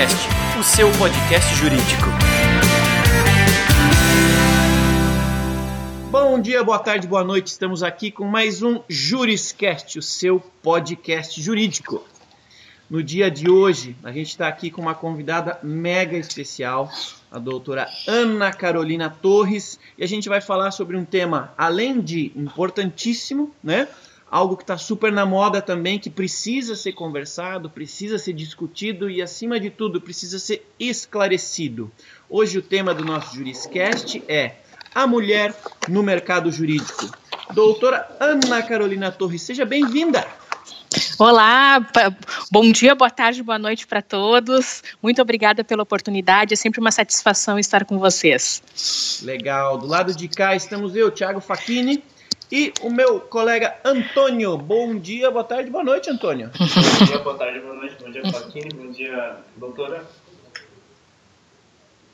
Juriscast, o seu podcast jurídico. Bom dia, boa tarde, boa noite. Estamos aqui com mais um Juriscast, o seu podcast jurídico. No dia de hoje, a gente está aqui com uma convidada mega especial, a doutora Ana Carolina Torres, e a gente vai falar sobre um tema, além de importantíssimo, né? Algo que está super na moda também, que precisa ser conversado, precisa ser discutido e, acima de tudo, precisa ser esclarecido. Hoje o tema do nosso Juriscast é a mulher no mercado jurídico. Doutora Ana Carolina Torres, seja bem-vinda! Olá, bom dia, boa tarde, boa noite para todos. Muito obrigada pela oportunidade, é sempre uma satisfação estar com vocês. Legal, do lado de cá estamos eu, Thiago Facchini, e o meu colega Antônio. Bom dia, boa tarde, boa noite, Antônio. Bom dia, boa tarde, boa noite, bom dia, Facchini, bom dia, doutora.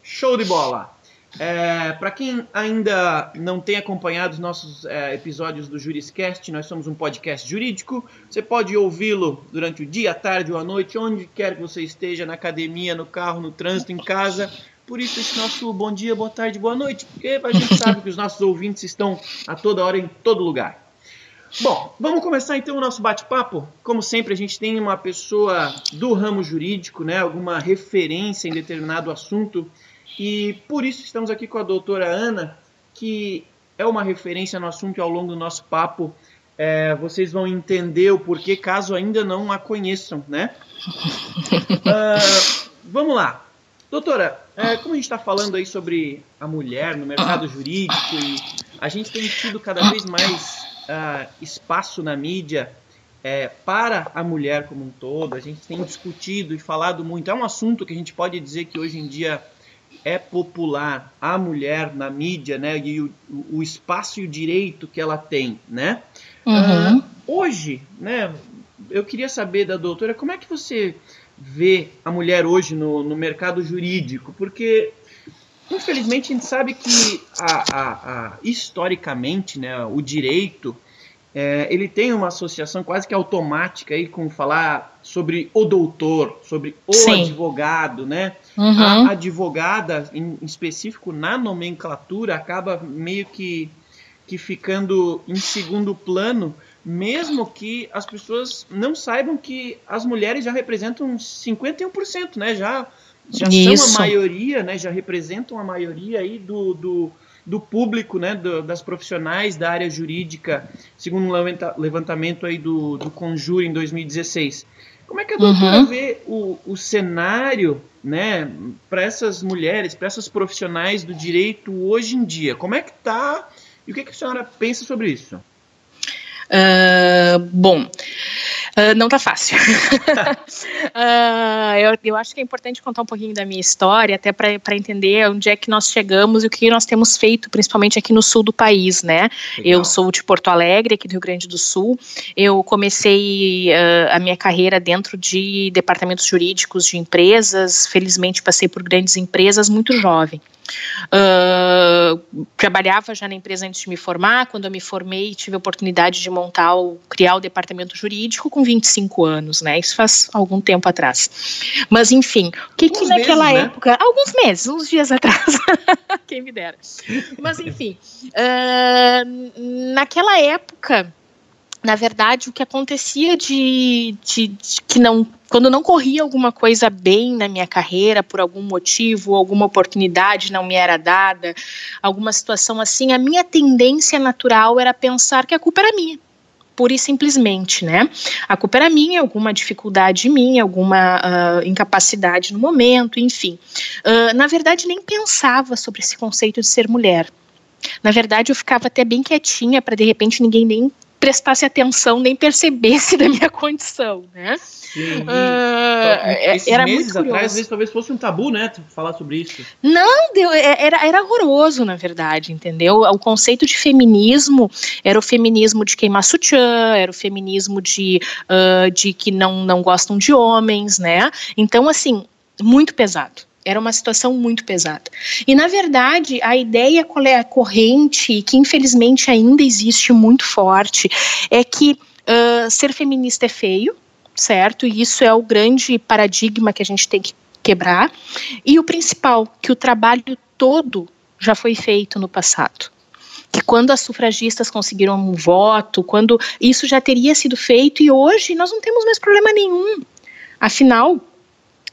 Show de bola! É, Para quem ainda não tem acompanhado os nossos é, episódios do Juriscast, nós somos um podcast jurídico. Você pode ouvi-lo durante o dia, a tarde ou à noite, onde quer que você esteja, na academia, no carro, no trânsito, em casa. Por isso esse nosso bom dia, boa tarde, boa noite, porque a gente sabe que os nossos ouvintes estão a toda hora em todo lugar. Bom, vamos começar então o nosso bate-papo. Como sempre, a gente tem uma pessoa do ramo jurídico, né, alguma referência em determinado assunto e por isso estamos aqui com a doutora Ana, que é uma referência no assunto e ao longo do nosso papo é, vocês vão entender o porquê, caso ainda não a conheçam, né? uh, vamos lá. Doutora, é, como a gente está falando aí sobre a mulher no mercado jurídico e a gente tem tido cada vez mais uh, espaço na mídia é, para a mulher como um todo, a gente tem discutido e falado muito. É um assunto que a gente pode dizer que hoje em dia é popular a mulher na mídia, né, e o, o espaço e o direito que ela tem, né? Uhum. Uh, hoje, né, eu queria saber da doutora como é que você vê a mulher hoje no, no mercado jurídico, porque infelizmente a gente sabe que a, a, a, historicamente, né, o direito é, ele tem uma associação quase que automática aí com falar sobre o doutor, sobre o Sim. advogado, né? Uhum. A advogada, em específico na nomenclatura, acaba meio que, que ficando em segundo plano, mesmo que as pessoas não saibam que as mulheres já representam 51%, né? Já, já são a maioria, né? Já representam a maioria aí do, do do público, né, do, das profissionais da área jurídica, segundo um levantamento aí do, do Conjuro em 2016. Como é que a doutora uhum. vê o, o cenário né, para essas mulheres, para essas profissionais do direito hoje em dia? Como é que está e o que, que a senhora pensa sobre isso? Uh, bom, Uh, não tá fácil. uh, eu, eu, acho que é importante contar um pouquinho da minha história, até para entender onde é que nós chegamos e o que nós temos feito, principalmente aqui no sul do país, né? Legal. Eu sou de Porto Alegre, aqui do Rio Grande do Sul. Eu comecei uh, a minha carreira dentro de departamentos jurídicos de empresas. Felizmente, passei por grandes empresas muito jovem. Uh, trabalhava já na empresa antes de me formar. Quando eu me formei, tive a oportunidade de montar, o, criar o departamento jurídico com 25 anos, né? Isso faz algum tempo atrás. Mas, enfim, o que, que naquela meses, né? época. Né? Alguns meses, uns dias atrás. Quem me dera. Mas, enfim, uh, naquela época na verdade, o que acontecia de, de, de, que não, quando não corria alguma coisa bem na minha carreira, por algum motivo, alguma oportunidade não me era dada, alguma situação assim, a minha tendência natural era pensar que a culpa era minha. Pura e simplesmente, né? A culpa era minha, alguma dificuldade minha, alguma uh, incapacidade no momento, enfim. Uh, na verdade, nem pensava sobre esse conceito de ser mulher. Na verdade, eu ficava até bem quietinha para de repente ninguém nem prestasse atenção nem percebesse da minha condição, né? Sim, uh, era meses muito atrás, às vezes talvez fosse um tabu, né, falar sobre isso. Não, deu, é, era, era horroroso, na verdade, entendeu? O conceito de feminismo era o feminismo de queimar sutiã, era o feminismo de, uh, de que não, não gostam de homens, né? Então, assim, muito pesado. Era uma situação muito pesada. E, na verdade, a ideia corrente, que infelizmente ainda existe muito forte, é que uh, ser feminista é feio, certo? E isso é o grande paradigma que a gente tem que quebrar. E o principal, que o trabalho todo já foi feito no passado. Que quando as sufragistas conseguiram um voto, quando isso já teria sido feito e hoje nós não temos mais problema nenhum. Afinal,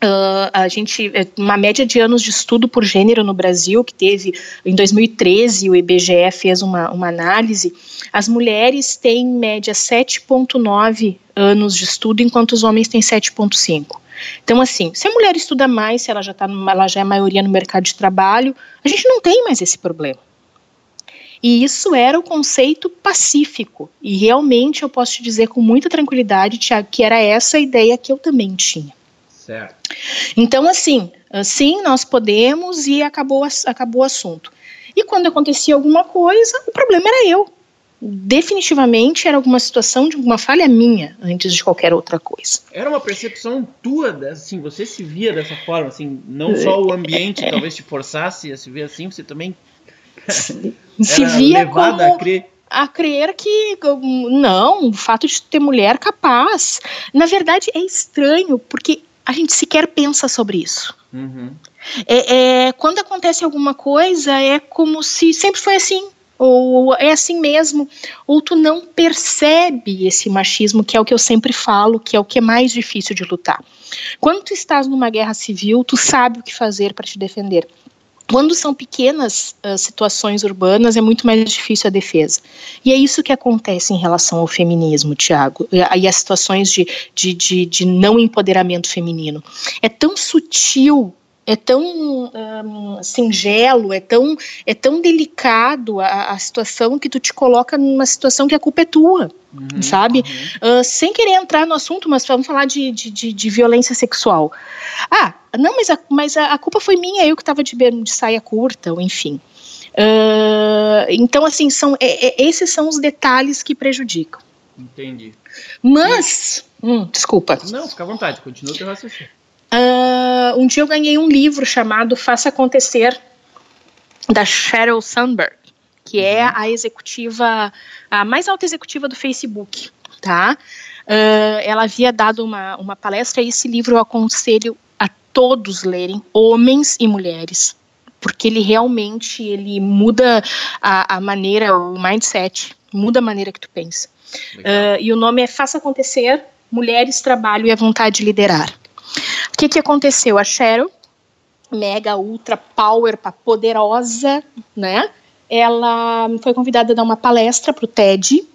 Uh, a gente, é, uma média de anos de estudo por gênero no Brasil, que teve em 2013, o IBGE fez uma, uma análise, as mulheres têm em média 7,9 anos de estudo, enquanto os homens têm 7,5. Então, assim, se a mulher estuda mais, se ela já, tá, ela já é maioria no mercado de trabalho, a gente não tem mais esse problema. E isso era o conceito pacífico. E realmente eu posso te dizer com muita tranquilidade, Tiago, que era essa a ideia que eu também tinha. Certo. Então, assim, sim, nós podemos e acabou, acabou o assunto. E quando acontecia alguma coisa, o problema era eu. Definitivamente era alguma situação de alguma falha minha antes de qualquer outra coisa. Era uma percepção tua, assim, você se via dessa forma, assim, não só o ambiente talvez te forçasse a se ver assim, você também se via como a crer a crer que não, o fato de ter mulher capaz. Na verdade, é estranho, porque a gente sequer pensa sobre isso. Uhum. É, é, quando acontece alguma coisa, é como se sempre foi assim, ou é assim mesmo, ou tu não percebe esse machismo, que é o que eu sempre falo, que é o que é mais difícil de lutar. Quando tu estás numa guerra civil, tu sabe o que fazer para te defender. Quando são pequenas uh, situações urbanas, é muito mais difícil a defesa. E é isso que acontece em relação ao feminismo, Tiago, e, as situações de, de, de, de não empoderamento feminino. É tão sutil é tão um, singelo, é tão, é tão delicado a, a, situação que tu te coloca numa situação que a culpa é tua, uhum, sabe? Uhum. Uh, sem querer entrar no assunto, mas vamos falar de, de, de, de violência sexual. Ah, não, mas a, mas a, a culpa foi minha, eu que estava de, de saia curta, ou enfim. Uh, então, assim, são, é, é, esses são os detalhes que prejudicam. Entendi. Mas. Hum, desculpa. Não, fica à vontade, continua o teu raciocínio. Uh, um dia eu ganhei um livro chamado Faça Acontecer, da Sheryl Sandberg, que é uhum. a executiva, a mais alta executiva do Facebook, tá? Uh, ela havia dado uma, uma palestra e esse livro eu aconselho todos lerem, homens e mulheres, porque ele realmente ele muda a, a maneira, o mindset, muda a maneira que tu pensa. Uh, e o nome é Faça Acontecer, Mulheres, Trabalho e a Vontade de Liderar. O que, que aconteceu? A Cheryl, mega, ultra, power, poderosa, né? Ela foi convidada a dar uma palestra para o TED,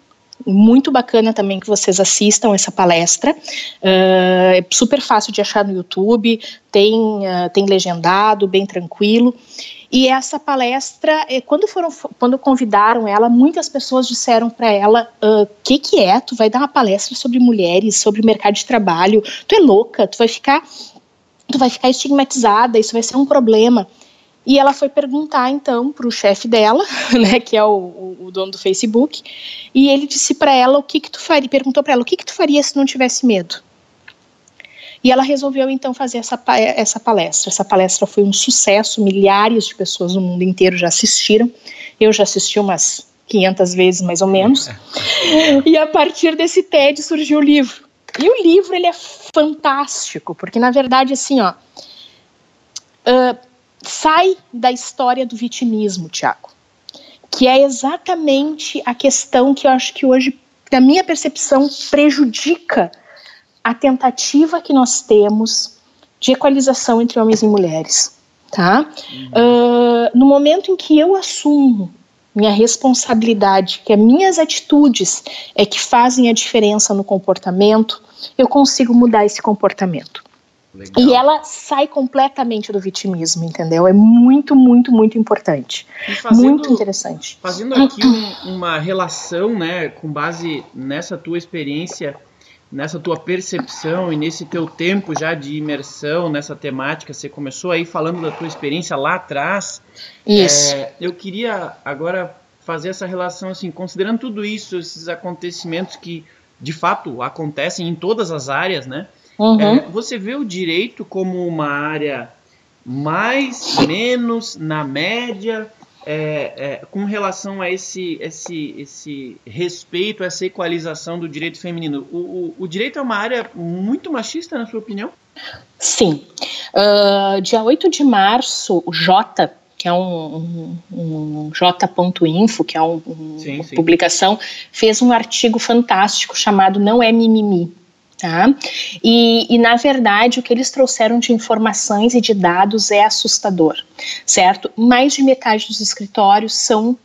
muito bacana também que vocês assistam essa palestra. Uh, é super fácil de achar no YouTube, tem, uh, tem legendado, bem tranquilo. E essa palestra, eh, quando foram, quando convidaram ela, muitas pessoas disseram para ela: o uh, que que é? Tu vai dar uma palestra sobre mulheres, sobre mercado de trabalho? Tu é louca? Tu vai ficar, tu vai ficar estigmatizada? Isso vai ser um problema. E ela foi perguntar então para o chefe dela, né, que é o, o, dono do Facebook, e ele disse para ela o que que tu faria, perguntou para ela o que que tu faria se não tivesse medo. E ela resolveu então fazer essa, essa palestra. Essa palestra foi um sucesso, milhares de pessoas no mundo inteiro já assistiram. Eu já assisti umas 500 vezes mais ou menos. E a partir desse TED surgiu o livro. E o livro ele é fantástico, porque na verdade assim, ó, uh, sai da história do vitimismo, Tiago, que é exatamente a questão que eu acho que hoje, na minha percepção, prejudica a tentativa que nós temos de equalização entre homens e mulheres, tá? Uhum. Uh, no momento em que eu assumo minha responsabilidade, que as minhas atitudes é que fazem a diferença no comportamento, eu consigo mudar esse comportamento. Legal. E ela sai completamente do vitimismo, entendeu? É muito, muito, muito importante. Fazendo, muito interessante. Fazendo aqui um, uma relação, né, com base nessa tua experiência nessa tua percepção e nesse teu tempo já de imersão nessa temática, você começou aí falando da tua experiência lá atrás. Isso. É, eu queria agora fazer essa relação assim, considerando tudo isso, esses acontecimentos que de fato acontecem em todas as áreas, né? Uhum. É, você vê o direito como uma área mais, menos, na média? é, é, com relação a esse, esse, esse respeito, essa equalização do direito feminino. O, o, o direito é uma área muito machista, na sua opinião? Sim. Uh, dia 8 de março, o Jota, que é um, um, um J.info, que é um, sim, uma sim. publicação, fez um artigo fantástico chamado Não é Mimimi. Tá? E, e, na verdade, o que eles trouxeram de informações e de dados é assustador, certo? Mais de metade dos escritórios são,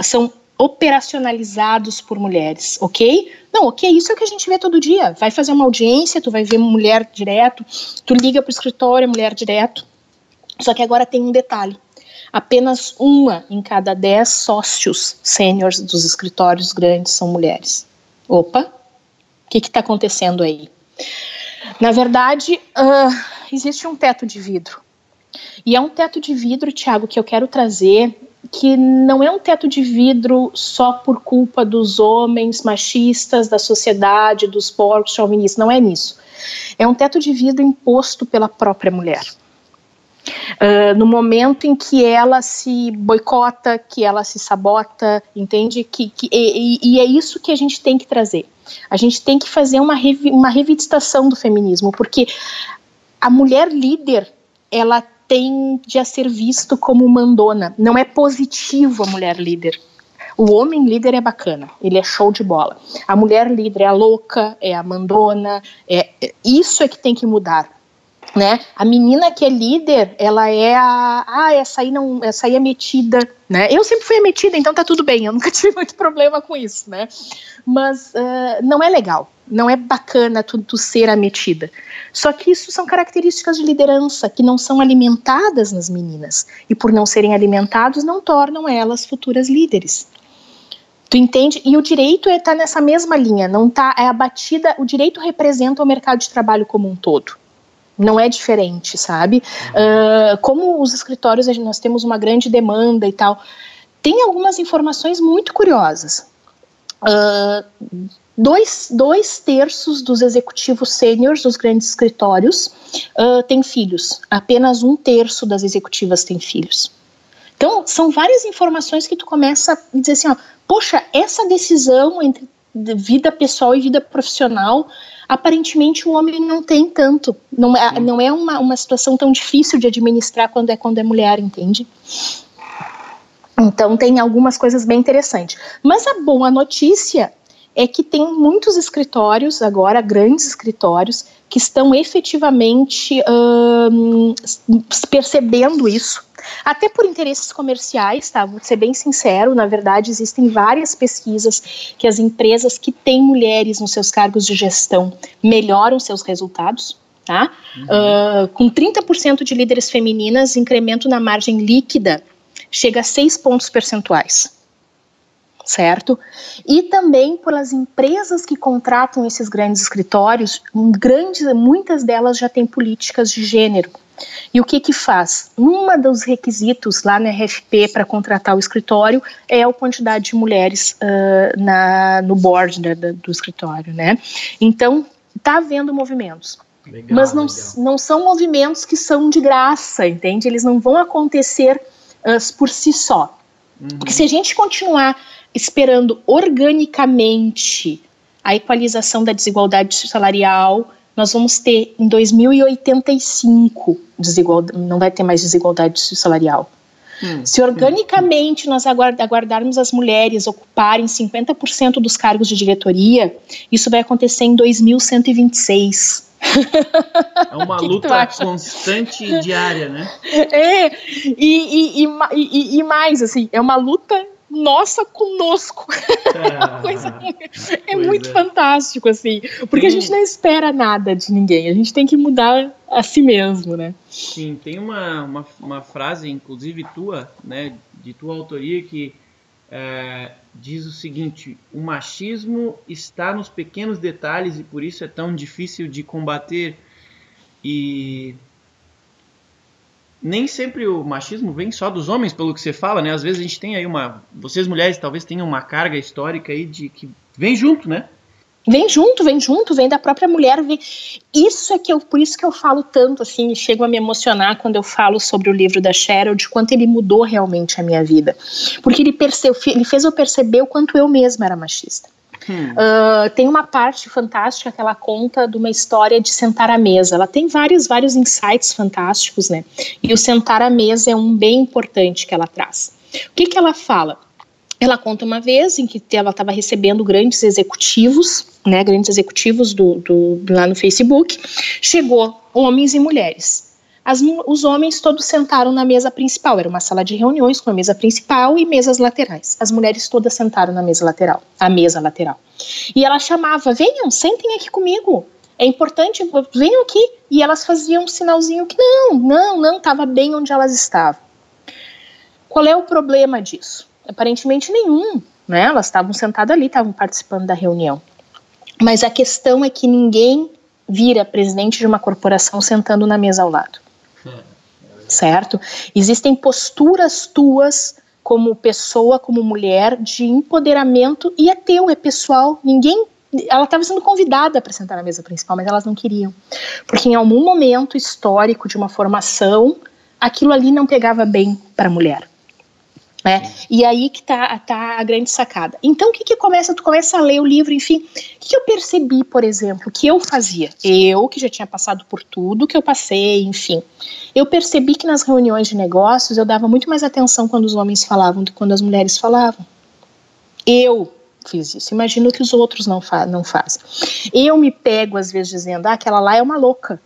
são operacionalizados por mulheres, ok? Não, ok, isso é o que a gente vê todo dia. Vai fazer uma audiência, tu vai ver mulher direto, tu liga para o escritório, mulher direto. Só que agora tem um detalhe. Apenas uma em cada dez sócios sêniores dos escritórios grandes são mulheres. Opa, o que está acontecendo aí? Na verdade, uh, existe um teto de vidro. E é um teto de vidro, Tiago, que eu quero trazer, que não é um teto de vidro só por culpa dos homens machistas, da sociedade, dos porcos chauvinistas, não é nisso. É um teto de vidro imposto pela própria mulher. Uh, no momento em que ela se boicota, que ela se sabota, entende? Que, que e, e, é isso que a gente tem que trazer. A gente tem que fazer uma, revi uma do feminismo, porque a mulher líder, ela tende a ser visto como mandona. Não é positivo a mulher líder. O homem líder é bacana, ele é show de bola. A mulher líder é a louca, é a mandona, é, é isso é que tem que mudar né? A menina que é líder, ela é a, ah, essa aí não, essa aí é metida, né? Eu sempre fui metida, então tá tudo bem, eu nunca tive muito problema com isso, né? Mas uh, não é legal, não é bacana tu, tu ser a metida. Só que isso são características de liderança que não são alimentadas nas meninas e por não serem alimentados não tornam elas futuras líderes. Tu entende? E o direito está é, nessa mesma linha, não tá é abatida. O direito representa o mercado de trabalho como um todo não é diferente, sabe? Uh, como os escritórios, nós temos uma grande demanda e tal, tem algumas informações muito curiosas. Uh, dois, dois terços dos executivos sêniores dos grandes escritórios uh, têm filhos, apenas um terço das executivas tem filhos. Então, são várias informações que tu começa a dizer assim, ó, poxa, essa decisão entre vida pessoal e vida profissional aparentemente o homem não tem tanto. Não é, não é uma, uma situação tão difícil de administrar quando é quando é mulher, entende? Então tem algumas coisas bem interessantes. Mas a boa notícia é que tem muitos escritórios, agora grandes escritórios, que estão efetivamente hum, percebendo isso até por interesses comerciais, tá? Vou ser bem sincero, na verdade, existem várias pesquisas que as empresas que têm mulheres nos seus cargos de gestão melhoram seus resultados. Tá? Uhum. Uh, com 30% de líderes femininas, incremento na margem líquida chega a 6 pontos percentuais certo? E também pelas empresas que contratam esses grandes escritórios, grandes, muitas delas já têm políticas de gênero. E o que que faz? Um dos requisitos lá na RFP para contratar o escritório é a quantidade de mulheres uh, na, no board né, do escritório, né? Então, está havendo movimentos. Legal, mas não, não são movimentos que são de graça, entende? Eles não vão acontecer uh, por si só. Uhum. Porque se a gente continuar esperando organicamente a equalização da desigualdade salarial, nós vamos ter em 2085 desigualdade, não vai ter mais desigualdade salarial. Hum, Se organicamente hum, nós aguardarmos as mulheres ocuparem 50% dos cargos de diretoria, isso vai acontecer em 2126. É uma luta constante e diária, né? É, e, e, e, e, mais, assim, é uma luta nossa conosco. Ah, Coisa, é muito é. fantástico, assim. Porque tem... a gente não espera nada de ninguém, a gente tem que mudar a si mesmo, né? Sim, tem uma, uma, uma frase, inclusive tua, né, de tua autoria, que é, diz o seguinte: o machismo está nos pequenos detalhes e por isso é tão difícil de combater. E nem sempre o machismo vem só dos homens, pelo que você fala, né? Às vezes a gente tem aí uma. Vocês mulheres talvez tenham uma carga histórica aí de que vem junto, né? Vem junto, vem junto, vem da própria mulher. Vem. Isso é que eu, por isso que eu falo tanto assim, chego a me emocionar quando eu falo sobre o livro da Cheryl, de quanto ele mudou realmente a minha vida. Porque ele, percebeu, ele fez eu perceber o quanto eu mesma era machista. Uh, tem uma parte fantástica que ela conta de uma história de sentar à mesa. Ela tem vários, vários insights fantásticos, né? E o sentar à mesa é um bem importante que ela traz. O que, que ela fala? Ela conta uma vez em que ela estava recebendo grandes executivos, né, grandes executivos do, do, lá no Facebook. Chegou homens e mulheres. As, os homens todos sentaram na mesa principal. Era uma sala de reuniões com a mesa principal e mesas laterais. As mulheres todas sentaram na mesa lateral, a mesa lateral. E ela chamava: venham, sentem aqui comigo. É importante, venham aqui. E elas faziam um sinalzinho que não, não, não, estava bem onde elas estavam. Qual é o problema disso? Aparentemente nenhum, né? Elas estavam sentadas ali, estavam participando da reunião. Mas a questão é que ninguém vira presidente de uma corporação sentando na mesa ao lado. Certo? Existem posturas tuas como pessoa, como mulher, de empoderamento e é teu, é pessoal. Ninguém. Ela estava sendo convidada para sentar na mesa principal, mas elas não queriam. Porque em algum momento histórico de uma formação, aquilo ali não pegava bem para a mulher. Né? E aí que tá, tá a grande sacada. Então, o que que começa? Tu começa a ler o livro, enfim. O que, que eu percebi, por exemplo, que eu fazia? Eu, que já tinha passado por tudo que eu passei, enfim. Eu percebi que nas reuniões de negócios eu dava muito mais atenção quando os homens falavam do que quando as mulheres falavam. Eu fiz isso. Imagino que os outros não, fa não fazem. Eu me pego, às vezes, dizendo, ah, aquela lá é uma louca.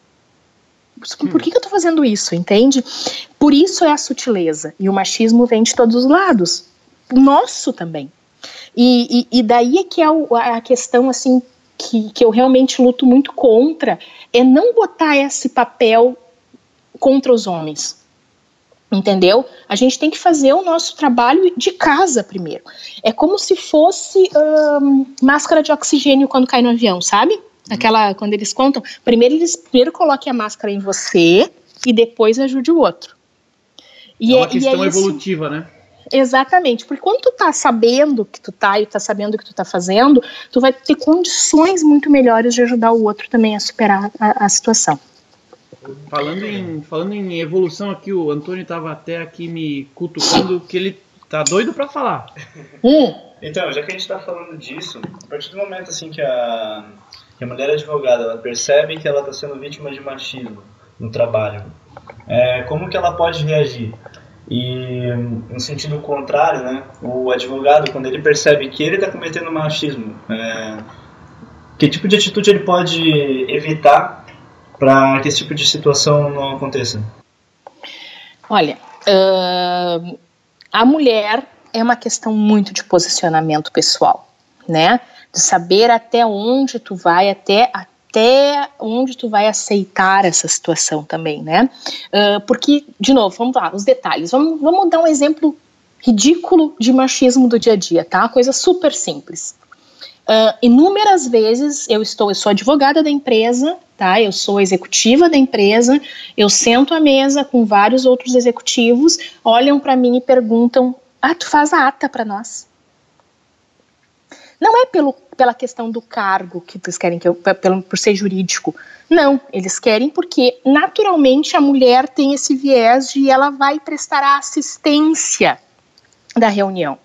Por que, que eu tô fazendo isso, entende? Por isso é a sutileza. E o machismo vem de todos os lados. Nosso também. E, e, e daí é que é a questão, assim, que, que eu realmente luto muito contra, é não botar esse papel contra os homens. Entendeu? A gente tem que fazer o nosso trabalho de casa primeiro. É como se fosse hum, máscara de oxigênio quando cai no avião, sabe? Aquela, quando eles contam, primeiro eles primeiro coloquem a máscara em você e depois ajude o outro. E é uma é, questão é evolutiva, né? Exatamente, porque quando tu tá sabendo que tu tá e tá sabendo o que tu tá fazendo, tu vai ter condições muito melhores de ajudar o outro também a superar a, a situação. Falando em, falando em evolução aqui, o Antônio estava até aqui me cutucando que ele tá doido para falar. Hum. Então, já que a gente está falando disso, a partir do momento assim que a que a mulher advogada ela percebe que ela está sendo vítima de machismo no trabalho, é, como que ela pode reagir? E no sentido contrário, né, o advogado quando ele percebe que ele está cometendo machismo, é, que tipo de atitude ele pode evitar para que esse tipo de situação não aconteça? Olha, uh, a mulher é uma questão muito de posicionamento pessoal, né? De saber até onde tu vai, até, até onde tu vai aceitar essa situação também, né? Uh, porque, de novo, vamos lá, os detalhes. Vamos, vamos dar um exemplo ridículo de machismo do dia a dia, tá? Coisa super simples. Uh, inúmeras vezes eu estou, eu sou advogada da empresa, tá? Eu sou executiva da empresa, eu sento à mesa com vários outros executivos, olham para mim e perguntam: "Ah, tu faz a ata para nós?" Não é pelo, pela questão do cargo que eles querem que eu, pelo, por ser jurídico. Não, eles querem porque naturalmente a mulher tem esse viés de ela vai prestar a assistência da reunião.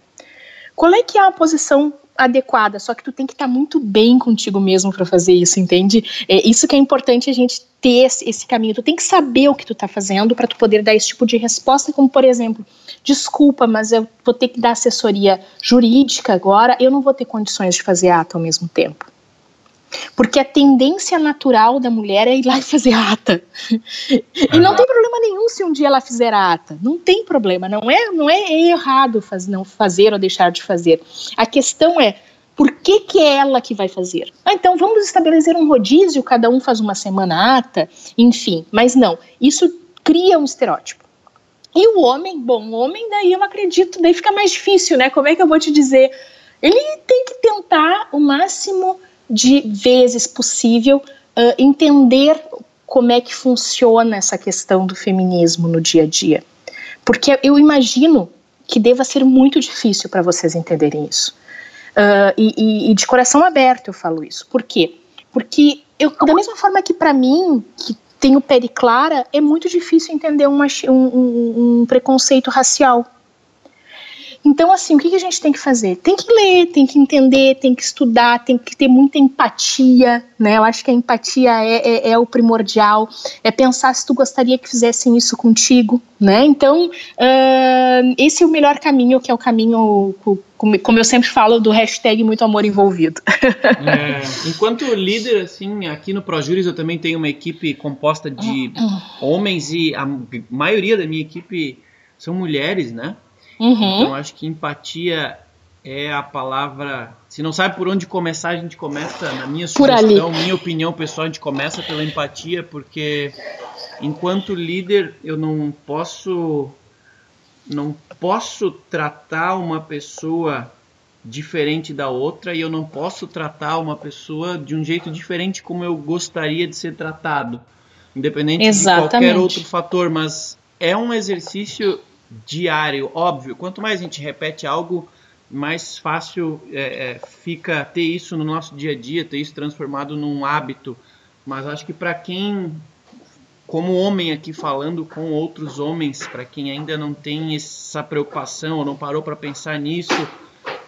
Qual é que é a posição adequada, só que tu tem que estar tá muito bem contigo mesmo para fazer isso, entende? É isso que é importante a gente ter esse, esse caminho. Tu tem que saber o que tu tá fazendo para tu poder dar esse tipo de resposta, como por exemplo, desculpa, mas eu vou ter que dar assessoria jurídica agora, eu não vou ter condições de fazer ata ao mesmo tempo. Porque a tendência natural da mulher é ir lá e fazer ata. e não tem problema nenhum se um dia ela fizer a ata. Não tem problema, não é, não é errado faz, não fazer ou deixar de fazer. A questão é por que, que é ela que vai fazer? Ah, então vamos estabelecer um rodízio, cada um faz uma semana ata, enfim. Mas não, isso cria um estereótipo. E o homem, bom, o homem daí eu acredito, daí fica mais difícil, né? Como é que eu vou te dizer? Ele tem que tentar o máximo de vezes possível uh, entender como é que funciona essa questão do feminismo no dia a dia. Porque eu imagino que deva ser muito difícil para vocês entenderem isso. Uh, e, e, de coração aberto eu falo isso. Por quê? Porque eu, da mesma forma que para mim, que tenho pele clara, é muito difícil entender um, um, um preconceito racial. Então, assim, o que, a gente tem que fazer? Tem que ler, tem que entender, tem que estudar, tem que ter muita empatia, né? Eu acho que a empatia é, é, é o primordial, é pensar se tu gostaria que fizessem isso contigo, né? Então, uh, esse é o melhor caminho, que é o caminho, como eu sempre falo, do hashtag muito amor envolvido. É, enquanto líder, assim, aqui no ProJuris eu também tenho uma equipe composta de homens e a maioria da minha equipe são mulheres, né? Uhum. Então acho que empatia é a palavra. Se não sabe por onde começar, a gente começa, na minha sugestão, minha opinião pessoal, a gente começa pela empatia, porque enquanto líder eu não posso não posso tratar uma pessoa diferente da outra e eu não posso tratar uma pessoa de um jeito diferente como eu gostaria de ser tratado, independente Exatamente. de qualquer outro fator, mas é um exercício diário, óbvio. Quanto mais a gente repete algo, mais fácil é, é, fica ter isso no nosso dia a dia, ter isso transformado num hábito. Mas acho que para quem, como homem aqui falando com outros homens, para quem ainda não tem essa preocupação ou não parou para pensar nisso,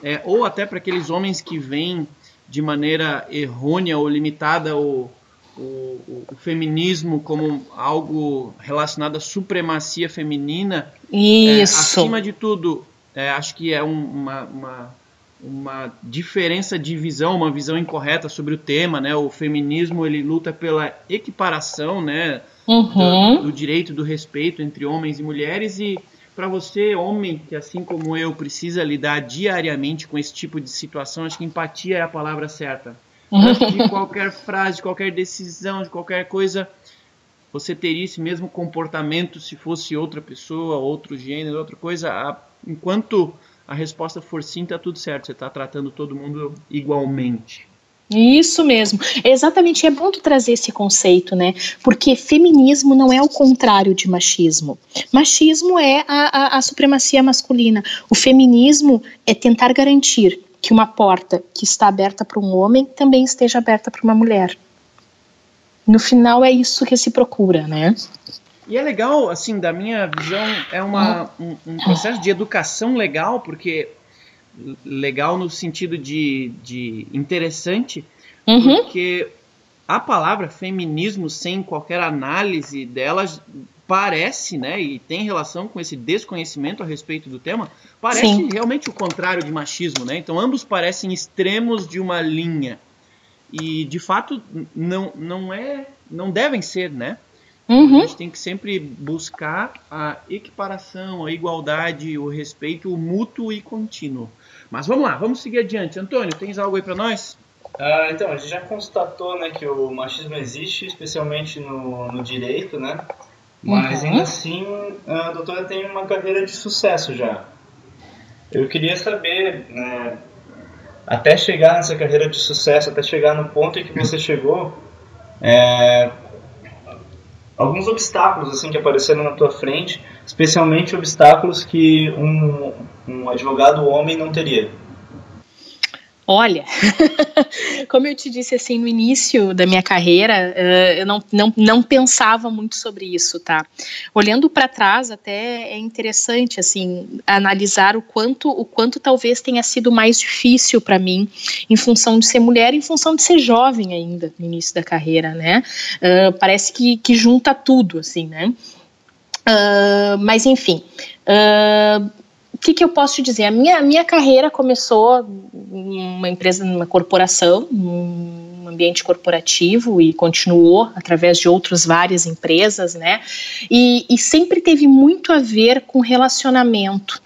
é, ou até para aqueles homens que vêm de maneira errônea ou limitada ou o, o, o, feminismo como algo relacionado à supremacia feminina. Isso. É, acima de tudo, é, acho que é um, uma, uma, uma, diferença de visão, uma visão incorreta sobre o tema. Né? O feminismo ele luta pela equiparação né? Uhum. Do, do direito, do respeito entre homens e mulheres e para você, homem, que assim como eu precisa lidar diariamente com esse tipo de situação, acho que empatia é a palavra certa de qualquer frase, de qualquer decisão, de qualquer coisa, você teria esse mesmo comportamento se fosse outra pessoa, outro gênero, outra coisa. Enquanto a resposta for sim, tá tudo certo. Você está tratando todo mundo igualmente. Isso mesmo, exatamente. É bom tu trazer esse conceito, né? Porque feminismo não é o contrário de machismo. Machismo é a, a, a supremacia masculina. O feminismo é tentar garantir que uma porta que está aberta para um homem também esteja aberta para uma mulher. No final é isso que se procura, né? E é legal, assim, da minha visão, é uma, um, um processo de educação legal, porque legal no sentido de, de interessante, uhum. porque a palavra feminismo, sem qualquer análise delas, parece, né, e tem relação com esse desconhecimento a respeito do tema, parece Sim. realmente o contrário de machismo, né? Então ambos parecem extremos de uma linha. E de fato não não é, não devem ser, né? Uhum. A gente tem que sempre buscar a equiparação, a igualdade, o respeito, o mútuo e contínuo. Mas vamos lá, vamos seguir adiante. Antônio, tens algo aí para nós? Ah, então, a gente já constatou né, que o machismo existe, especialmente no, no direito, né? Mas uhum. ainda assim, a doutora tem uma carreira de sucesso já. Eu queria saber, né, até chegar nessa carreira de sucesso, até chegar no ponto em que você chegou, é, alguns obstáculos assim que apareceram na tua frente, especialmente obstáculos que um, um advogado homem não teria. Olha, como eu te disse assim no início da minha carreira, uh, eu não, não, não pensava muito sobre isso, tá? Olhando para trás, até é interessante assim analisar o quanto o quanto talvez tenha sido mais difícil para mim, em função de ser mulher, em função de ser jovem ainda no início da carreira, né? Uh, parece que, que junta tudo, assim, né? Uh, mas enfim. Uh, o que, que eu posso te dizer? A minha, a minha carreira começou em uma empresa, numa corporação, num ambiente corporativo e continuou através de outras várias empresas, né? E, e sempre teve muito a ver com relacionamento.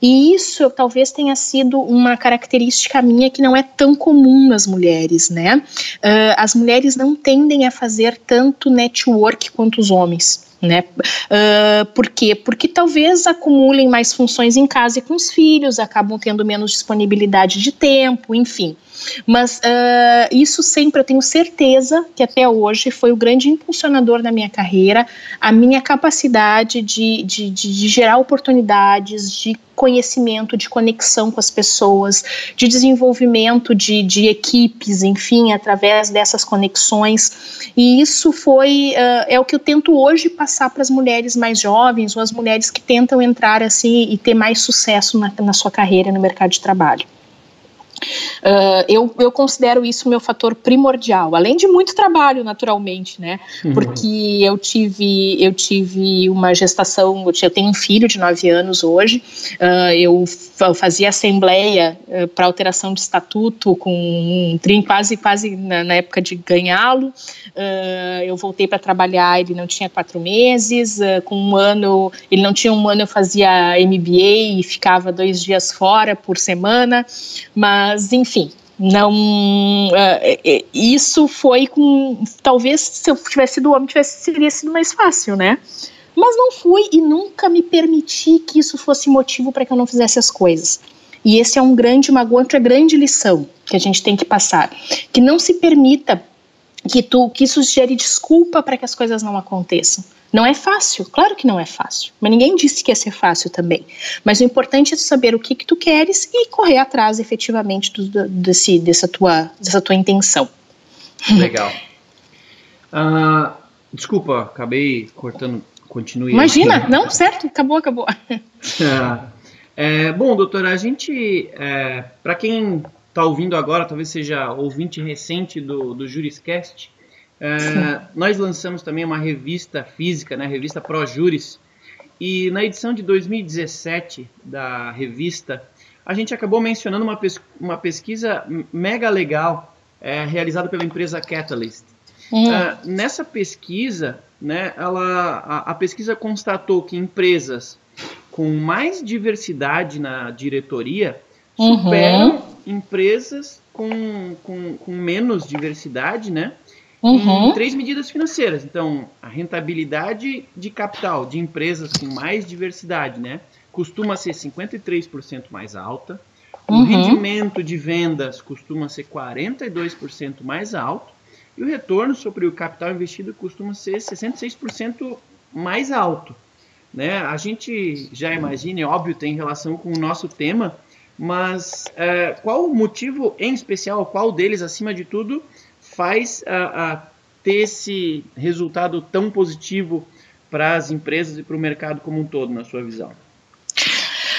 E isso talvez tenha sido uma característica minha que não é tão comum nas mulheres, né? Uh, as mulheres não tendem a fazer tanto network quanto os homens né? Uh, por quê? Porque talvez acumulem mais funções em casa e com os filhos, acabam tendo menos disponibilidade de tempo, enfim. Mas uh, isso sempre, eu tenho certeza que até hoje foi o grande impulsionador da minha carreira, a minha capacidade de, de, de, de gerar oportunidades, de conhecimento, de conexão com as pessoas, de desenvolvimento de, de equipes, enfim, através dessas conexões. E isso foi uh, é o que eu tento hoje passar para as mulheres mais jovens ou as mulheres que tentam entrar assim e ter mais sucesso na, na sua carreira no mercado de trabalho. Uh, eu, eu considero isso meu fator primordial, além de muito trabalho, naturalmente, né? Uhum. Porque eu tive, eu tive uma gestação, eu tenho um filho de 9 anos hoje, uh, eu fazia assembleia uh, para alteração de estatuto com um trim quase, quase na, na época de ganhá-lo. eu voltei para trabalhar, ele não tinha quatro meses, com um ano, ele não tinha um ano, eu fazia MBA e ficava dois dias fora por semana, mas mas, enfim, não. Uh, isso foi com. Talvez se eu tivesse sido homem, tivesse, teria sido mais fácil, né? Mas não fui e nunca me permiti que isso fosse motivo para que eu não fizesse as coisas. E esse é um grande, uma outra grande lição que a gente tem que passar. Que não se permita que, tu, que isso gere desculpa para que as coisas não aconteçam. Não é fácil, claro que não é fácil, mas ninguém disse que ia ser fácil também. Mas o importante é saber o que, que tu queres e correr atrás efetivamente do, desse, dessa, tua, dessa tua intenção. Legal. Uh, desculpa, acabei cortando, continue. Imagina, não, certo, acabou, acabou. é, bom, doutora, a gente, é, para quem está ouvindo agora, talvez seja ouvinte recente do, do Juriscast, Uh, nós lançamos também uma revista física, né, a revista ProJuris, e na edição de 2017 da revista, a gente acabou mencionando uma, pes uma pesquisa mega legal é, realizada pela empresa Catalyst. Uhum. Uh, nessa pesquisa, né, ela, a, a pesquisa constatou que empresas com mais diversidade na diretoria uhum. superam empresas com, com, com menos diversidade, né? Uhum. em três medidas financeiras. Então, a rentabilidade de capital de empresas com mais diversidade, né? Costuma ser 53% mais alta. O uhum. rendimento de vendas costuma ser 42% mais alto. E o retorno sobre o capital investido costuma ser 66% mais alto. Né? A gente já imagina, é óbvio, tem relação com o nosso tema, mas é, qual o motivo em especial, qual deles, acima de tudo, faz a, a ter esse resultado tão positivo para as empresas e para o mercado como um todo, na sua visão?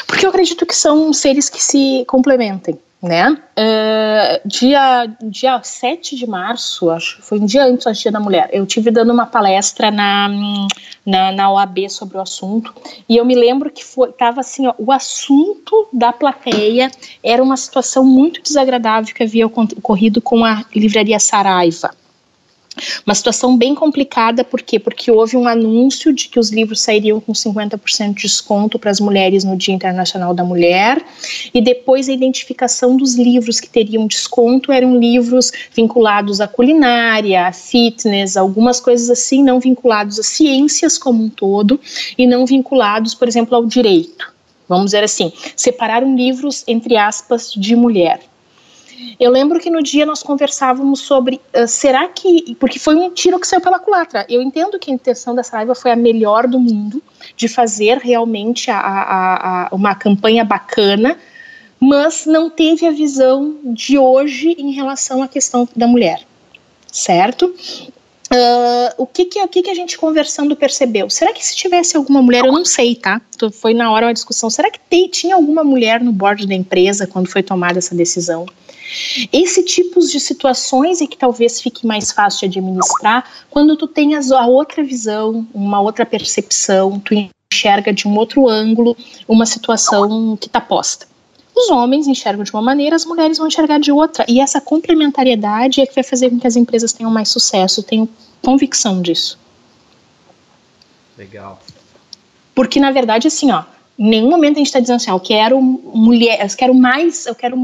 Porque eu acredito que são seres que se complementem né? Uh, dia, dia 7 de março, acho que foi um dia antes do Dia da Mulher, eu tive dando uma palestra na, na, na OAB sobre o assunto, e eu me lembro que foi, tava assim, ó, o assunto da plateia era uma situação muito desagradável que havia ocorrido com a livraria Saraiva. Uma situação bem complicada, por quê? Porque houve um anúncio de que os livros sairiam com 50% de desconto para as mulheres no Dia Internacional da Mulher, e depois a identificação dos livros que teriam desconto eram livros vinculados à culinária, à fitness, algumas coisas assim, não vinculados a ciências como um todo, e não vinculados, por exemplo, ao direito. Vamos dizer assim, separaram livros, entre aspas, de mulher. Eu lembro que no dia nós conversávamos sobre uh, será que. Porque foi um tiro que saiu pela culatra. Eu entendo que a intenção dessa live foi a melhor do mundo, de fazer realmente a, a, a, uma campanha bacana, mas não teve a visão de hoje em relação à questão da mulher, certo? Uh, o que que, o que que a gente conversando percebeu? Será que se tivesse alguma mulher, eu não sei, tá? Foi na hora uma discussão. Será que tem, tinha alguma mulher no board da empresa quando foi tomada essa decisão? Esse tipo de situações é que talvez fique mais fácil de administrar quando tu tenhas a outra visão, uma outra percepção, tu enxerga de um outro ângulo uma situação que está posta. Os homens enxergam de uma maneira, as mulheres vão enxergar de outra. E essa complementariedade é que vai fazer com que as empresas tenham mais sucesso, tenho convicção disso. Legal. Porque, na verdade, assim, ó, em nenhum momento a gente está dizendo assim, ah, eu quero mulher, eu quero mais, eu quero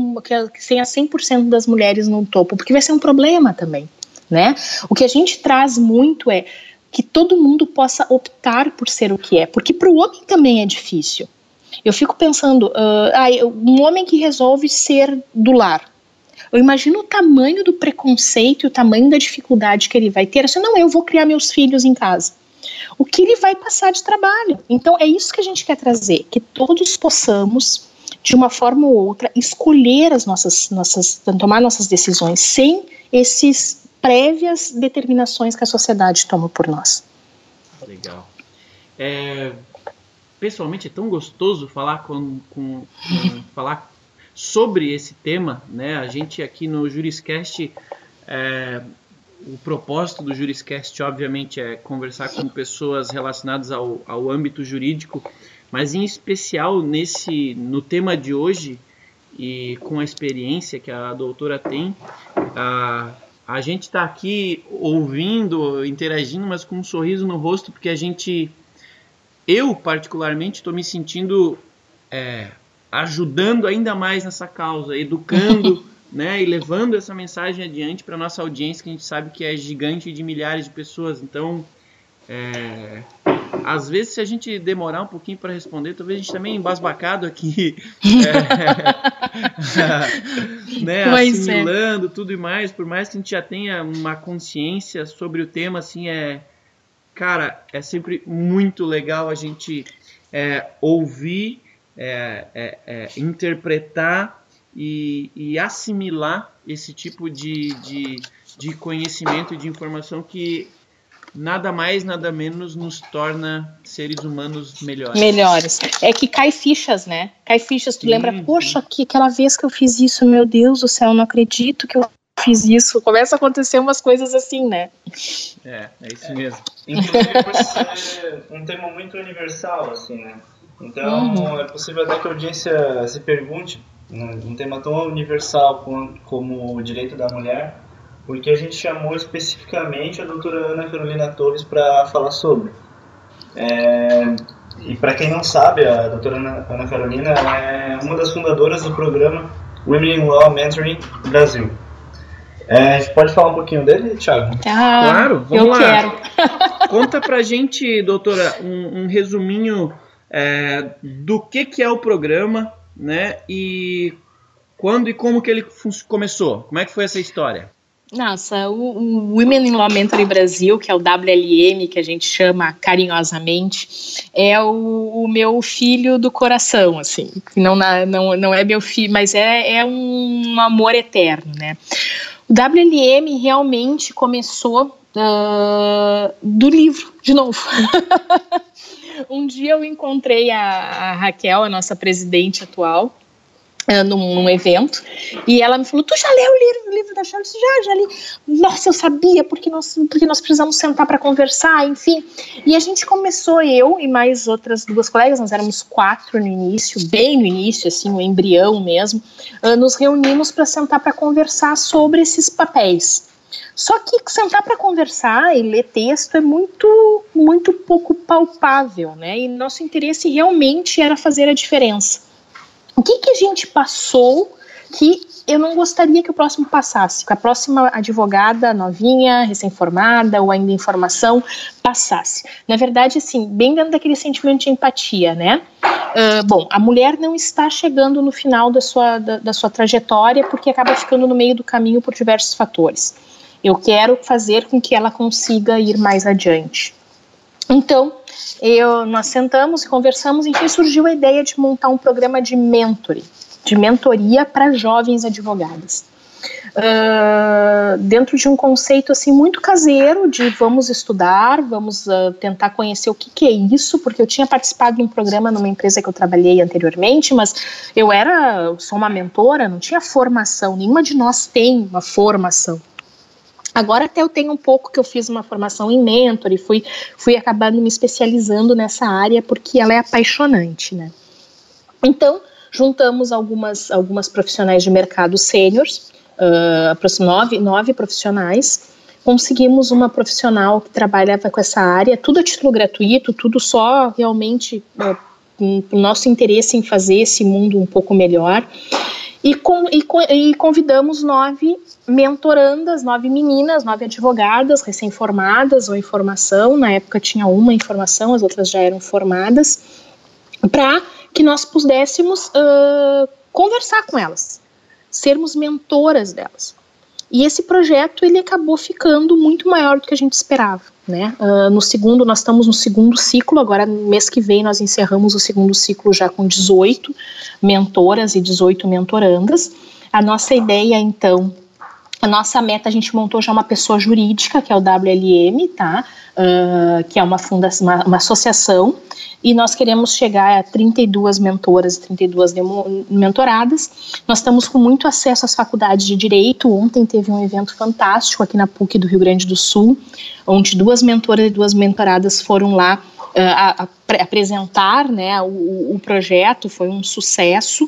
que tenha 100% das mulheres no topo, porque vai ser um problema também, né? O que a gente traz muito é que todo mundo possa optar por ser o que é, porque para o homem também é difícil. Eu fico pensando, uh, um homem que resolve ser do lar, eu imagino o tamanho do preconceito e o tamanho da dificuldade que ele vai ter. Assim, não, eu vou criar meus filhos em casa. O que ele vai passar de trabalho. Então, é isso que a gente quer trazer: que todos possamos, de uma forma ou outra, escolher as nossas, nossas tomar nossas decisões sem esses prévias determinações que a sociedade toma por nós. Legal. É, pessoalmente é tão gostoso falar com, com, com falar sobre esse tema, né? A gente aqui no Juriscast, é, o propósito do Juriscast, obviamente, é conversar com pessoas relacionadas ao, ao âmbito jurídico, mas em especial nesse, no tema de hoje e com a experiência que a doutora tem, a, a gente está aqui ouvindo, interagindo, mas com um sorriso no rosto, porque a gente, eu particularmente, estou me sentindo é, ajudando ainda mais nessa causa, educando né, e levando essa mensagem adiante para nossa audiência, que a gente sabe que é gigante de milhares de pessoas. Então, é, às vezes, se a gente demorar um pouquinho para responder, talvez a gente também embasbacado aqui, é, né, é. assimilando é. tudo e mais, por mais que a gente já tenha uma consciência sobre o tema, assim, é, cara, é sempre muito legal a gente é, ouvir é, é, interpretar e, e, assimilar esse tipo de, de, de conhecimento e de informação que nada mais, nada menos nos torna seres humanos melhores. Melhores. É que cai fichas, né? Cai fichas, tu sim, lembra, poxa, que aquela vez que eu fiz isso, meu Deus do céu, eu não acredito que eu fiz isso. Começa a acontecer umas coisas assim, né? É, é isso mesmo. Inclusive por ser um tema muito universal, assim, né? Então, uhum. é possível até que a audiência se pergunte, né, um tema tão universal como o direito da mulher, porque a gente chamou especificamente a doutora Ana Carolina Torres para falar sobre. É, e para quem não sabe, a doutora Ana Carolina é uma das fundadoras do programa Women in Law Mentoring Brasil. É, a gente pode falar um pouquinho dele, Thiago? Ah, claro, vamos eu lá. Quero. Conta pra gente, doutora, um, um resuminho é, do que, que é o programa, né? E quando e como que ele começou? Como é que foi essa história? Nossa, o, o Women in Law Mentoring Brasil, que é o WLM, que a gente chama carinhosamente, é o, o meu filho do coração, assim. Não, não, não é meu filho, mas é, é um amor eterno, né? O WLM realmente começou uh, do livro, de novo. um dia eu encontrei a, a Raquel, a nossa presidente atual, Uh, num, num, evento, e ela me falou: Tu já leu o livro, o livro da Charles? Já, já li. Nossa, eu sabia, porque nós, porque nós precisamos sentar para conversar, enfim. E a gente começou, eu e mais outras duas colegas, nós éramos quatro no início, bem no início, assim, o embrião mesmo, uh, nos reunimos para sentar para conversar sobre esses papéis. Só que sentar para conversar e ler texto é muito, muito pouco palpável, né? E nosso interesse realmente era fazer a diferença. O que, que a gente passou que eu não gostaria que o próximo passasse, que a próxima advogada novinha, recém-formada ou ainda em formação passasse. Na verdade, assim, bem dentro daquele sentimento de empatia, né? Uh, bom, a mulher não está chegando no final da sua, da, da sua trajetória porque acaba ficando no meio do caminho por diversos fatores. Eu quero fazer com que ela consiga ir mais adiante. Então, eu, nós sentamos e conversamos, e surgiu a ideia de montar um programa de mentoring, de mentoria para jovens advogadas. Uh, dentro de um conceito assim muito caseiro de vamos estudar, vamos uh, tentar conhecer o que, que, é isso, porque eu tinha participado de um programa numa empresa que eu trabalhei anteriormente, mas eu era, eu sou uma mentora, não tinha formação, nenhuma de nós tem uma formação. Agora até eu tenho um pouco que eu fiz uma formação em mentor e fui, fui acabando me especializando nessa área porque ela é apaixonante, né? Então, juntamos algumas, algumas profissionais de mercado sêniores, uh, nove, nove profissionais, conseguimos uma profissional que trabalhava com essa área, tudo a título gratuito, tudo só realmente uh, o nosso interesse em fazer esse mundo um pouco melhor. E, com, e, e, convidamos nove mentorandas, nove meninas, nove advogadas recém-formadas ou em formação. Na época tinha uma em formação, as outras já eram formadas, para que nós pudéssemos uh, conversar com elas sermos mentoras delas. E esse projeto ele acabou ficando muito maior do que a gente esperava. Né? Uh, no segundo, nós estamos no segundo ciclo, agora mês que vem nós encerramos o segundo ciclo já com 18 mentoras e 18 mentorandas. A nossa ideia, então, a nossa meta, a gente montou já uma pessoa jurídica, que é o WLM, tá? Uh, que é uma, fundação, uma, uma, associação, e nós queremos chegar a 32 mentoras e 32 mentoradas. Nós estamos com muito acesso às faculdades de Direito. Ontem teve um evento fantástico aqui na PUC do Rio Grande do Sul, onde duas mentoras e duas mentoradas foram lá uh, a, a, apresentar né, o, o projeto, foi um sucesso.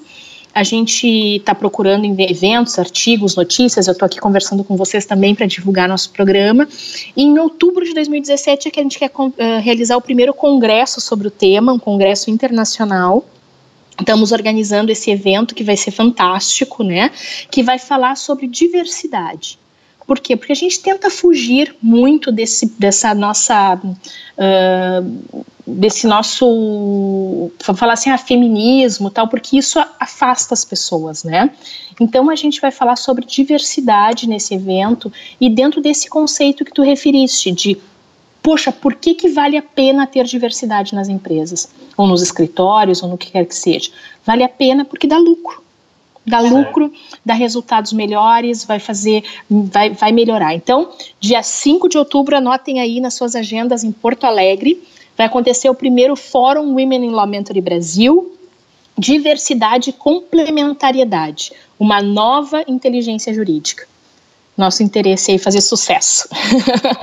A gente está procurando em eventos, artigos, notícias. Eu estou aqui conversando com vocês também para divulgar nosso programa. E em outubro de 2017 é que a gente quer uh, realizar o primeiro congresso sobre o tema, um congresso internacional. Estamos organizando esse evento que vai ser fantástico, né? Que vai falar sobre diversidade. Por quê? Porque a gente tenta fugir muito desse, dessa nossa. Uh, desse nosso, falar assim, ah, feminismo tal, porque isso afasta as pessoas, né? Então a gente vai falar sobre diversidade nesse evento e dentro desse conceito que tu referiste de poxa, por que, que vale a pena ter diversidade nas empresas? Ou nos escritórios, ou no que quer que seja. Vale a pena porque dá lucro. Dá lucro, dá resultados melhores, vai fazer, vai, vai melhorar. Então, dia 5 de outubro, anotem aí nas suas agendas em Porto Alegre, vai acontecer o primeiro Fórum Women in Law Mentoring Brasil, diversidade e complementariedade, uma nova inteligência jurídica. Nosso interesse é fazer sucesso.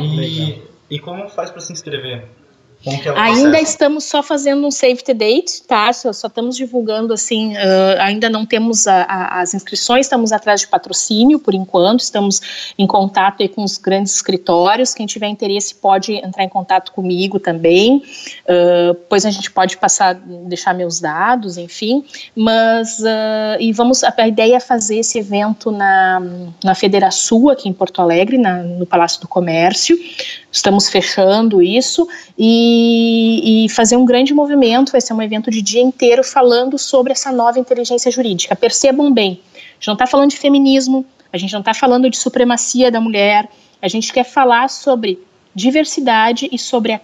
E, e como faz para se inscrever? Ainda estamos só fazendo um safety date, tá? Só, só estamos divulgando assim, uh, ainda não temos a, a, as inscrições, estamos atrás de patrocínio por enquanto, estamos em contato aí com os grandes escritórios. Quem tiver interesse pode entrar em contato comigo também. Uh, pois a gente pode passar, deixar meus dados, enfim. Mas uh, e vamos, a, a, ideia é fazer esse evento na, na Federação aqui em Porto Alegre, na, no Palácio do Comércio. Estamos fechando isso e, e, fazer um grande movimento. Vai ser um evento de dia inteiro falando sobre essa nova inteligência jurídica. Percebam bem, a gente não está falando de feminismo, a gente não está falando de supremacia da mulher, a gente quer falar sobre diversidade e sobre a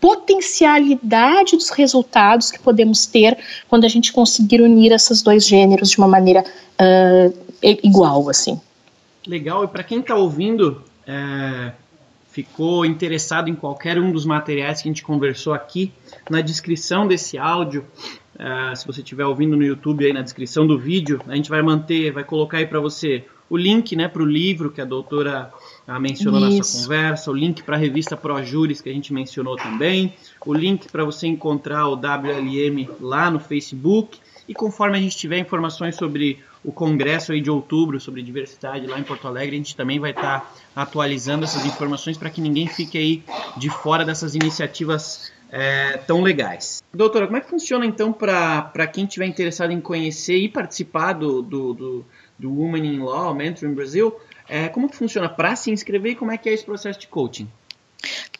potencialidade dos resultados que podemos ter quando a gente conseguir unir esses dois gêneros de uma maneira uh, igual, assim. Legal. E para quem está ouvindo, é, ficou interessado em qualquer um dos materiais que a gente conversou aqui, na descrição desse áudio, uh, se você estiver ouvindo no YouTube aí na descrição do vídeo, a gente vai manter, vai colocar aí para você o link né, para o livro que a doutora uh, mencionou na nossa conversa, o link para a revista ProJuris que a gente mencionou também, o link para você encontrar o WLM lá no Facebook e conforme a gente tiver informações sobre o congresso aí de outubro sobre diversidade lá em Porto Alegre, a gente também vai estar tá atualizando essas informações para que ninguém fique aí de fora dessas iniciativas é, tão legais. Doutora, como é que funciona então para quem estiver interessado em conhecer e participar do, do, do, do Women in Law, Mentoring Brasil? É, como que funciona para se inscrever e como é que é esse processo de coaching?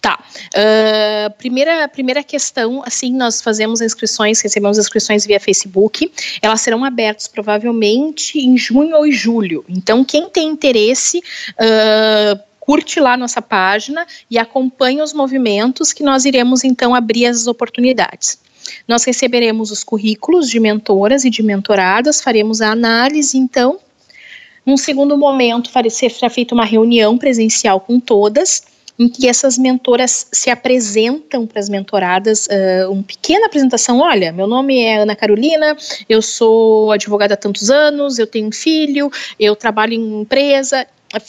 Tá. Uh, primeira, primeira questão, assim, nós fazemos inscrições, recebemos inscrições via Facebook. Elas serão abertas provavelmente em junho ou julho. Então, quem tem interesse, uh, curte lá nossa página e acompanha os movimentos que nós iremos então abrir as oportunidades. Nós receberemos os currículos de mentoras e de mentoradas, faremos a análise então. Num segundo momento, será feita uma reunião presencial com todas em que essas mentoras se apresentam para as mentoradas, uh, uma pequena apresentação. Olha, meu nome é Ana Carolina, eu sou advogada há tantos anos, eu tenho um filho, eu trabalho em empresa.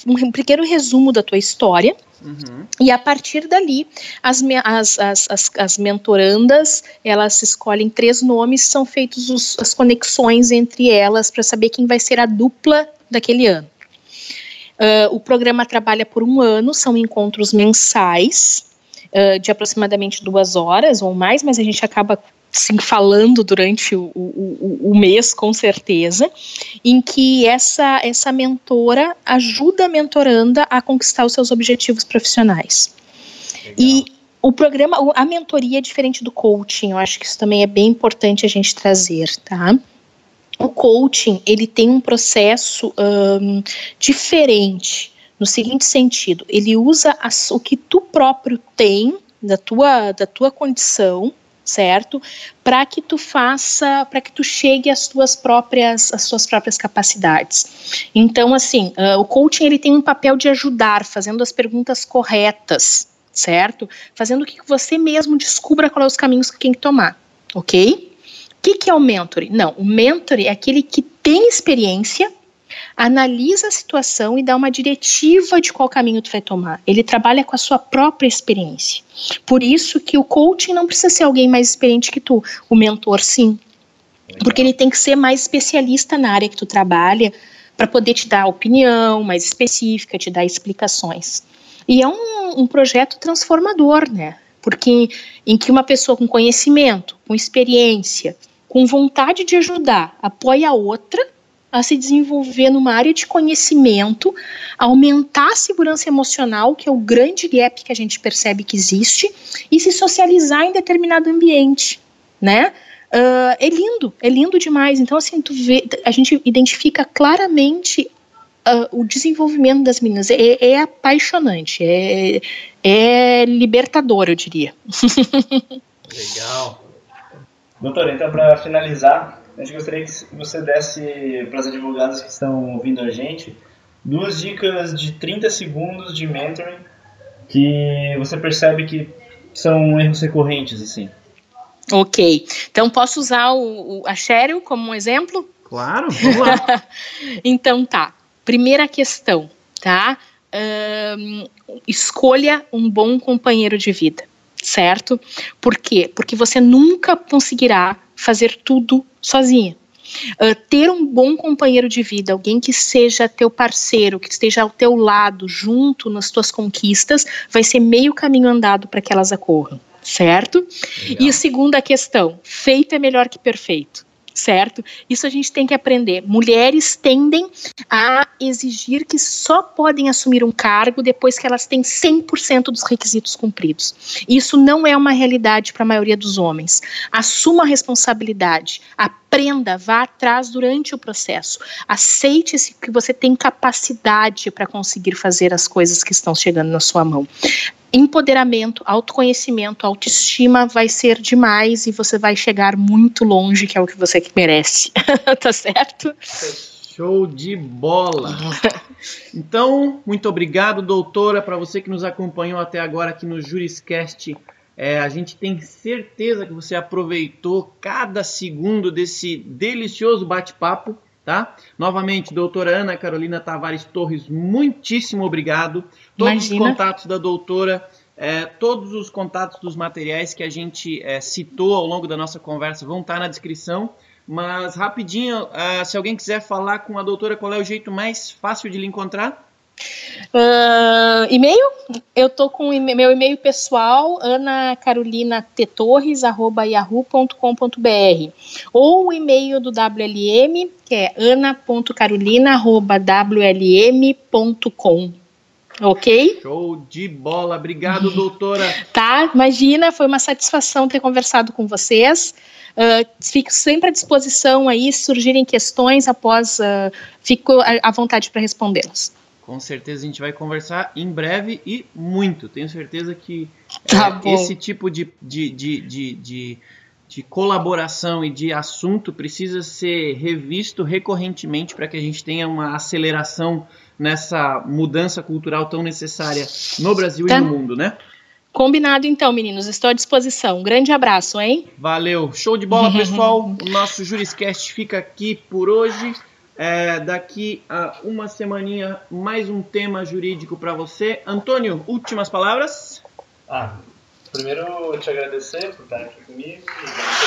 Um pequeno resumo da tua história. Uhum. E a partir dali, as, as, as, as, as mentorandas, elas escolhem três nomes, são feitas as conexões entre elas para saber quem vai ser a dupla daquele ano. Uh, o programa trabalha por um ano, são encontros mensais, uh, de aproximadamente duas horas ou mais, mas a gente acaba sim falando durante o, o, o, mês, com certeza, em que essa, essa mentora ajuda a mentoranda a conquistar os seus objetivos profissionais. Legal. E o programa, a mentoria é diferente do coaching, eu acho que isso também é bem importante a gente trazer, tá? O coaching ele tem um processo um, diferente no seguinte sentido: ele usa as, o que tu próprio tem da tua, da tua condição, certo? Para que tu faça, para que tu chegue às tuas próprias, às suas próprias capacidades. Então, assim, uh, o coaching ele tem um papel de ajudar, fazendo as perguntas corretas, certo? Fazendo que você mesmo descubra quais são os caminhos que tem que tomar, ok? O que, que é o mentor? Não, o mentor é aquele que tem experiência analisa a situação e dá uma diretiva de qual caminho tu vai tomar. Ele trabalha com a sua própria experiência. Por isso que o coaching não precisa ser alguém mais experiente que tu, o mentor sim. Porque ele tem que ser mais especialista na área que tu trabalha para poder te dar opinião mais específica, te dar explicações. E é um, um projeto transformador, né? Porque em que uma pessoa com conhecimento, com experiência, com vontade de ajudar, apoia a outra a se desenvolver numa área de conhecimento, aumentar a segurança emocional, que é o grande gap que a gente percebe que existe, e se socializar em determinado ambiente, né? Uh, é lindo, é lindo demais. Então, assim, tu vê, a gente identifica claramente uh, o desenvolvimento das meninas. É, é apaixonante, é, é libertador, eu diria. Legal. Doutora, então, para finalizar, a gente gostaria que você desse para as advogadas que estão ouvindo a gente duas dicas de 30 segundos de mentoring que você percebe que são erros recorrentes, assim. Ok. Então, posso usar o, o, a Cheryl como um exemplo? Claro, vamos lá. então, tá. Primeira questão, tá? Um, escolha um bom companheiro de vida, certo? Por quê? Porque você nunca conseguirá fazer tudo sozinha. Uh, ter um bom companheiro de vida, alguém que seja teu parceiro, que esteja ao teu lado, junto nas tuas conquistas, vai ser meio caminho andado para que elas ocorram, certo? Legal. E a segunda questão: feito é melhor que perfeito certo? Isso a gente tem que aprender. Mulheres tendem a exigir que só podem assumir um cargo depois que elas têm 100% dos requisitos cumpridos. Isso não é uma realidade para a maioria dos homens. Assuma a responsabilidade, aprenda, vá atrás durante o processo. Aceite que você tem capacidade para conseguir fazer as coisas que estão chegando na sua mão empoderamento, autoconhecimento, autoestima vai ser demais e você vai chegar muito longe, que é o que você merece. tá certo? Show de bola! Então, muito obrigado, doutora, para você que nos acompanhou até agora aqui no Juriscast. É, a gente tem certeza que você aproveitou cada segundo desse delicioso bate-papo tá? Novamente, doutora Ana Carolina Tavares Torres, muitíssimo obrigado. Todos Imagina. os contatos da doutora, é, todos os contatos dos materiais que a gente é, citou ao longo da nossa conversa vão estar na descrição. Mas rapidinho, uh, se alguém quiser falar com a doutora, qual é o jeito mais fácil de lhe encontrar? Uh, e-mail? Eu tô com meu e-mail pessoal, anacarolinatetores@yahoo.com.br ou o e-mail do WLM, que é ana.carolina@wlm.com. Ok? Show de bola. Obrigado, doutora. tá, imagina, foi uma satisfação ter conversado com vocês. Uh, fico sempre à disposição aí, se surgirem questões após, uh, fico à vontade para respondê-las. Com certeza a gente vai conversar em breve e muito. Tenho certeza que tá é, esse tipo de, de, de, de, de, de colaboração e de assunto precisa ser revisto recorrentemente para que a gente tenha uma aceleração nessa mudança cultural tão necessária no Brasil tá. e no mundo, né? Combinado então, meninos. Estou à disposição. Um grande abraço, hein? Valeu. Show de bola, pessoal. o nosso Juriscast fica aqui por hoje. É, daqui a uma semaninha, mais um tema jurídico para você. Antônio, últimas palavras? Ah, primeiro te agradecer por estar aqui comigo,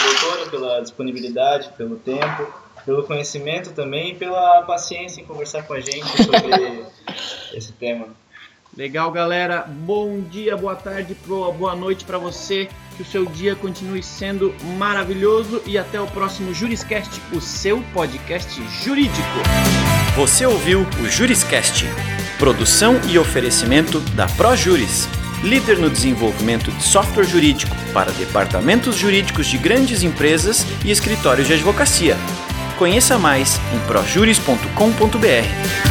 doutora pela disponibilidade, pelo tempo, pelo conhecimento também e pela paciência em conversar com a gente sobre esse tema. Legal, galera. Bom dia, boa tarde, boa noite para você. Que o seu dia continue sendo maravilhoso e até o próximo Juriscast, o seu podcast jurídico. Você ouviu o Juriscast, produção e oferecimento da ProJuris, líder no desenvolvimento de software jurídico para departamentos jurídicos de grandes empresas e escritórios de advocacia Conheça mais em projuris.com.br.